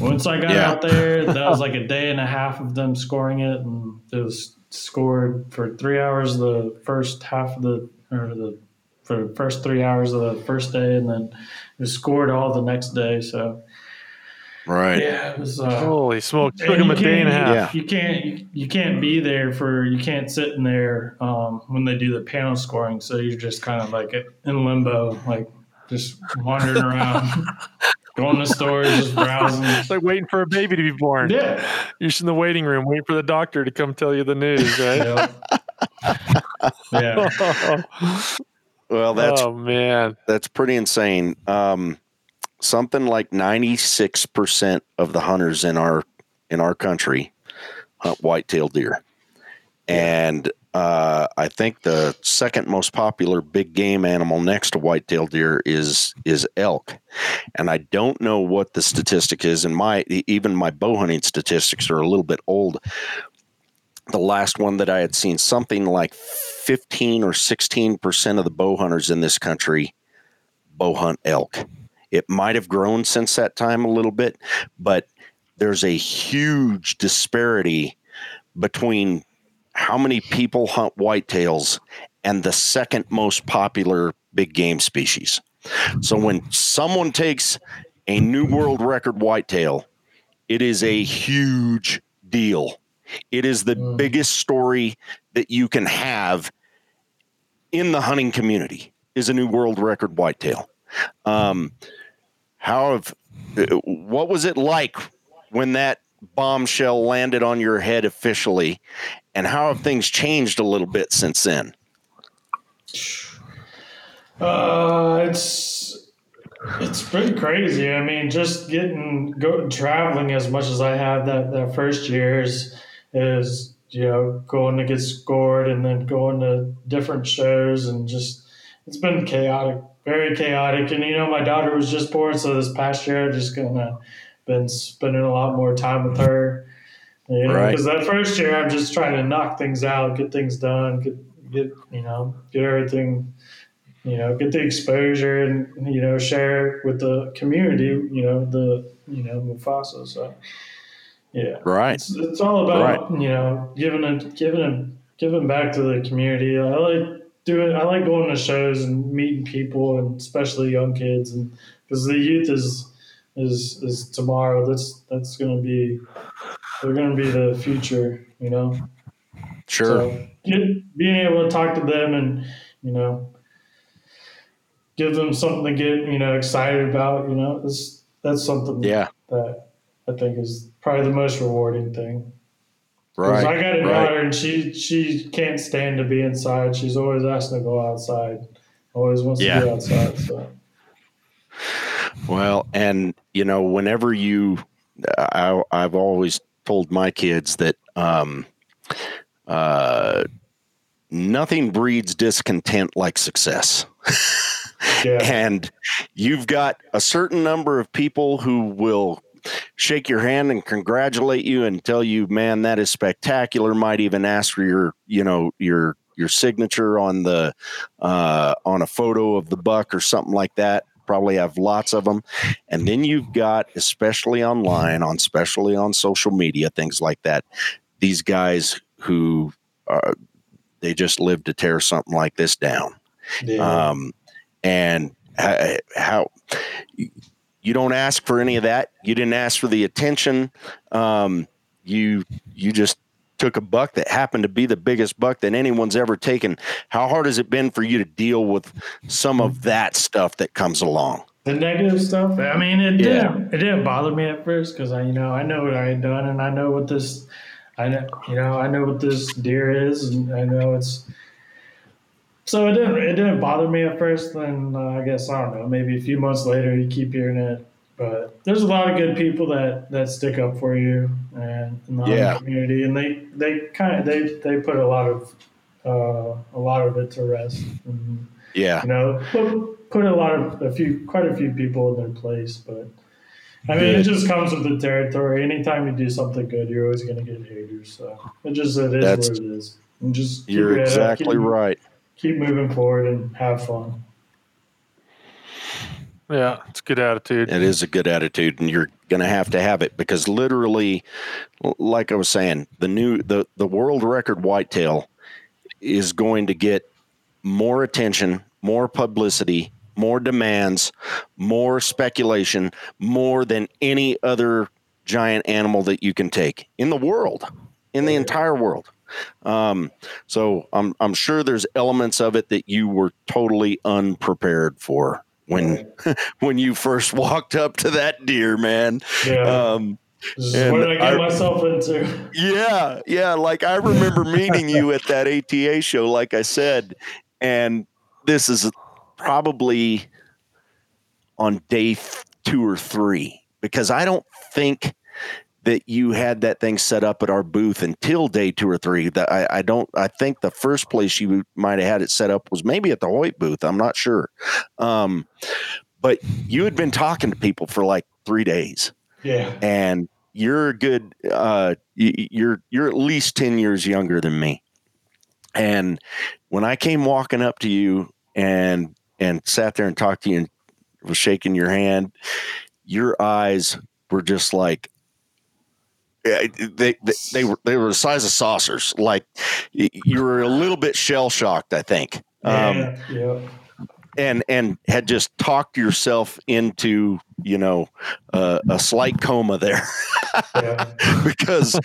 Once I got yeah. out there, that was like a day and a half of them scoring it, and it was scored for three hours the first half of the or the for the first three hours of the first day, and then it was scored all the next day. So Right. Yeah, it was. Uh, Holy smokes! Took him you a day and a can't- half. Yeah. You can't you, you can't be there for you can't sit in there um, when they do the panel scoring. So you're just kind of like in limbo, like just wandering around, (laughs) going to stores, just browsing. It's like waiting for a baby to be born. Yeah. You're just in the waiting room waiting for the doctor to come tell you the news, right? Yeah. yeah. (laughs) Well, that's oh man. that's pretty insane. Um, something like ninety six percent of the hunters in our in our country hunt white-tailed deer, and uh, I think the second most popular big game animal next to white-tailed deer is is elk. And I don't know what the statistic is. And my even my bow hunting statistics are a little bit old. The last one that I had seen, something like fifteen or sixteen percent of the bow hunters in this country bow hunt elk. It might have grown since that time a little bit, but there's a huge disparity between how many people hunt whitetails and the second most popular big game species. So when someone takes a new world record whitetail, it is a huge deal. It is the Mm. biggest story that you can have in the hunting community is a new world record whitetail. Um, how have uh, what was it like when that bombshell landed on your head officially, and how have things changed a little bit since then? Uh, it's it's pretty crazy. I mean, just getting go traveling as much as I have that that first year is is you know going to get scored and then going to different shows and just it's been chaotic, very chaotic. And you know, my daughter was just born, so this past year I've just gonna been spending a lot more time with her. You know, Right. because that first year I'm just trying to knock things out, get things done, get get you know get everything you know, get the exposure and you know share with the community. You know, the you know Mufasa. So yeah, Right. it's, it's all about you know giving it, giving it, giving back to the community. I like I like going to shows and meeting people, and especially young kids, and because the youth is is is tomorrow. That's that's going to be they're going to be the future. You know. Sure. So get, being able to talk to them and you know give them something to get you know excited about, you know, that's that's something yeah. that I think is probably the most rewarding thing. Right. I got a right. daughter and she she can't stand to be inside. She's always asking to go outside. Always wants Yeah. to be outside. So Well, and you know, whenever you, I, I've always told my kids that um, uh, nothing breeds discontent like success. yeah. (laughs) and you've got a certain number of people who will shake your hand and congratulate you and tell you man that is spectacular. Might even ask for your you know your your signature on the uh, on a photo of the buck or something like that. Probably have lots of them and then you've got especially online on especially on social media things like that these guys who uh, they just live to tear something like this down. Yeah. um, and how, how you don't ask for any of that. You didn't ask for the attention. Um, you you just took a buck that happened to be the biggest buck that anyone's ever taken. How hard has it been for you to deal with some of that stuff that comes along? the negative stuff. I mean, it Yeah. didn't it didn't bother me at first because I you know I know what I had done and I know what this I know you know I know what this deer is and I know it's so it didn't it didn't bother me at first. Then uh, I guess I don't know maybe a few months later you keep hearing it. But there's a lot of good people that, that stick up for you and in the Yeah. community, and they, they kind of they, they put a lot of uh, a lot of it to rest. And, Yeah, you know, put, put a lot of a few, quite a few people in their place. But I mean, Good. it just comes with the territory. Anytime you do something good, you're always going to get haters. So it just it is That's- what it is. And just you're up, exactly keep, right. Keep moving forward and have fun. Yeah, it's a good attitude. It is a good attitude, and you're going to have to have it because literally, like I was saying, the new the the world record whitetail is going to get more attention, more publicity, more demands, more speculation, more than any other giant animal that you can take in the world, in the entire world. Um, so I'm I'm sure there's elements of it that you were totally unprepared for when (laughs) when you first walked up to that deer, man. Yeah. Um, This is what I get I- myself into? yeah, yeah. Like I remember meeting you at that ATA show, like I said, and this is probably on day two or three because I don't think that you had that thing set up at our booth until day two or three. That I, I don't. I think the first place you might have had it set up was maybe at the Hoyt booth. I'm not sure, um, but you had been talking to people for like three days Yeah. and you're a good uh you're you're at least 10 years younger than me and when i came walking up to you and and sat there and talked to you and was shaking your hand your eyes were just like they, they they were they were the size of saucers like you were a little bit shell shocked i think um yeah. yeah. and and had just talked yourself into you know uh, a slight coma there Yeah. (laughs) because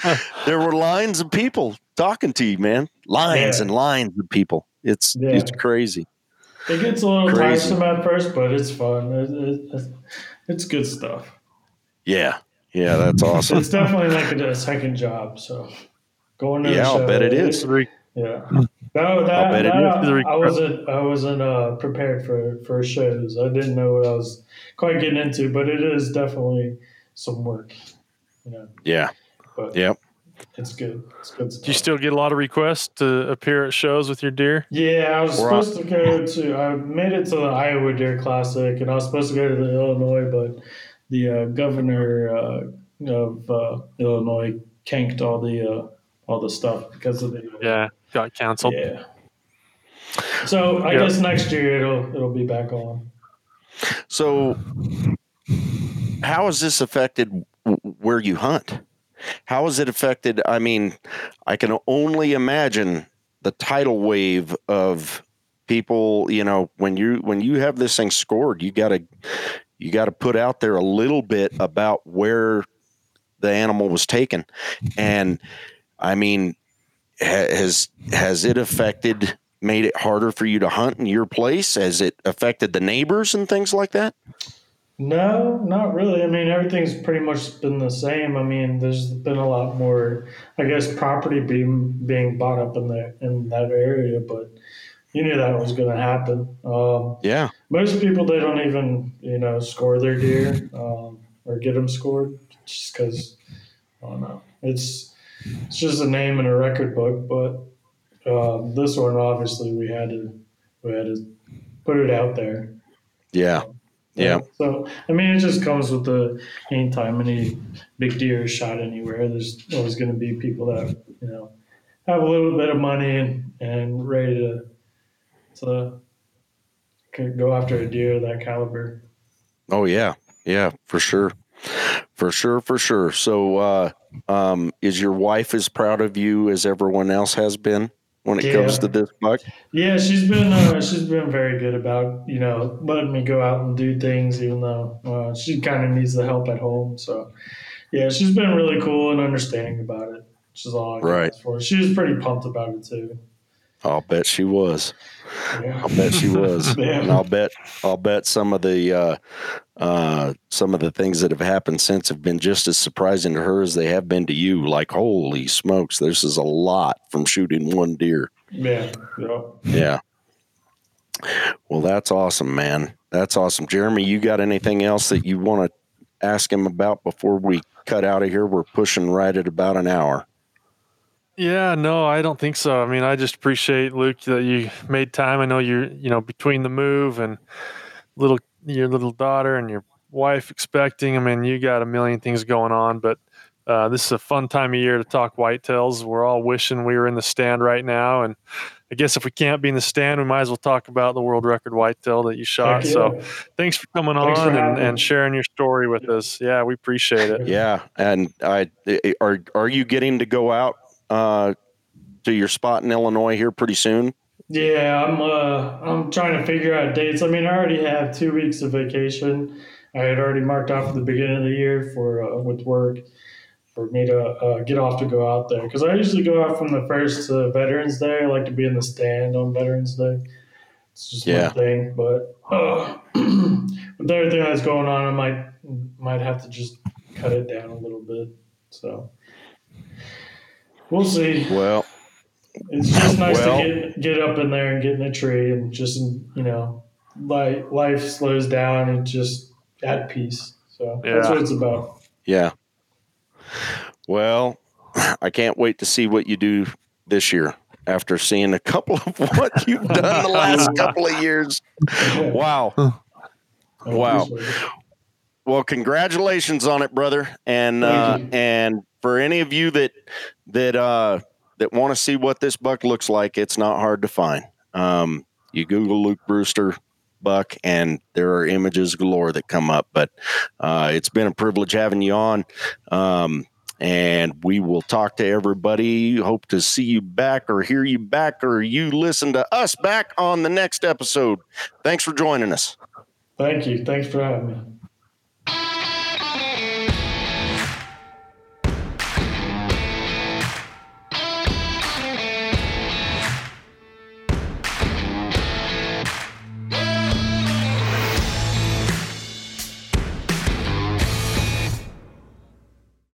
there were lines of people talking to you man lines and lines of people it's it's crazy It gets a little Crazy. tiresome at first, but it's fun. It, it, it's good stuff. yeah yeah that's (laughs) awesome It's definitely like a, a second job. So going to the Yeah, I'll bet it is. Yeah. No, that, bet it that is. I wasn't I wasn't uh, prepared for for shows. I didn't know what I was quite getting into, but it is definitely some work. You know, yeah but Yep. it's good. It's good stuff. Do you still get a lot of requests to appear at shows with your deer? Yeah, I was We're supposed to go to. I made it to the Iowa Deer Classic, and I was supposed to go to the Illinois, but the uh, governor uh, of uh, Illinois canked all the uh, all the stuff because of the Yeah, got canceled. yeah. So I Yeah. guess next year it'll it'll be back on. so how has this affected where you hunt how has it affected i mean i can only imagine the tidal wave of people you know when you when you have this thing scored you got to you got to put out there a little bit about where the animal was taken mm-hmm. and i mean has has it affected made it harder for you to hunt in your place has it affected the neighbors and things like that No, not really. I mean, everything's pretty much been the same. I mean, there's been a lot more, I guess, property being being bought up in the in that area, but you knew that was going to happen. Um, yeah most people they don't even you know score their deer um, or get them scored just because I don't know. It's it's just a name in a record book, but um, this one obviously we had to we had to put it out there. yeah Yeah. So I mean, it just comes with the anytime any big deer is shot anywhere, there's always going to be people that you know have a little bit of money and, and ready to to go after a deer of that caliber. Oh yeah, yeah, for sure, for sure, for sure. So, uh, um, is your wife as proud of you as everyone else has been when it comes to this buck? Yeah, she's been uh, she's been very good about you know letting me go out and do things, even though uh, she kind of needs the help at home. So yeah, she's been really cool and understanding about it. She's is all I Right. for. She was pretty pumped about it too. I'll bet she was. Yeah. I'll bet she was. (laughs) Yeah. And I'll bet I'll bet some of the uh, uh, some of the things that have happened since have been just as surprising to her as they have been to you. Like, holy smokes, this is a lot from shooting one deer. Yeah, yeah. Yeah. Well, that's awesome, man. That's awesome. Jeremy, you got anything else that you want to ask him about before we cut out of here? We're pushing right at about an hour. Yeah, no, I don't think so. I mean, I just appreciate Luke that you made time. I know you're, you know, between the move and little your little daughter and your wife expecting. I mean, you got a million things going on, but uh, this is a fun time of year to talk whitetails. We're all wishing we were in the stand right now, and I guess if we can't be in the stand, we might as well talk about the world record whitetail that you shot. Heck So, thanks for coming Thanks for on and, and sharing your story with us. Yeah, we appreciate it. Yeah, and I are are you getting to go out uh, to your spot in Illinois here pretty soon? Yeah, I'm uh I'm trying to figure out dates. I mean, I already have two weeks of vacation. I had already marked off for the beginning of the year for uh, with work for me to uh, get off to go out there because I usually go out from the first to Veterans Day. I like to be in the stand on Veterans Day. It's just Yeah. my thing, but uh, (clears throat) with everything that's going on, I might might have to just cut it down a little bit. So we'll see. Well, It's just nice Well- to get get up in there and get in a tree and just you know, life life slows down and just at peace. So that's what it's about. yeah. Well, I can't wait to see what you do this year after seeing a couple of (laughs) what you've done the last (laughs) couple of years. Wow. Wow. Well, congratulations on it, brother. And uh, and for any of you that that uh, that want to see what this buck looks like, it's not hard to find. Um, you Google Luke Brewster buck, and there are images galore that come up. But uh, it's been a privilege having you on. Um, and we will talk to everybody. Hope to see you back or hear you back or you listen to us back on the next episode. Thanks for joining us. Thank you. Thanks for having me.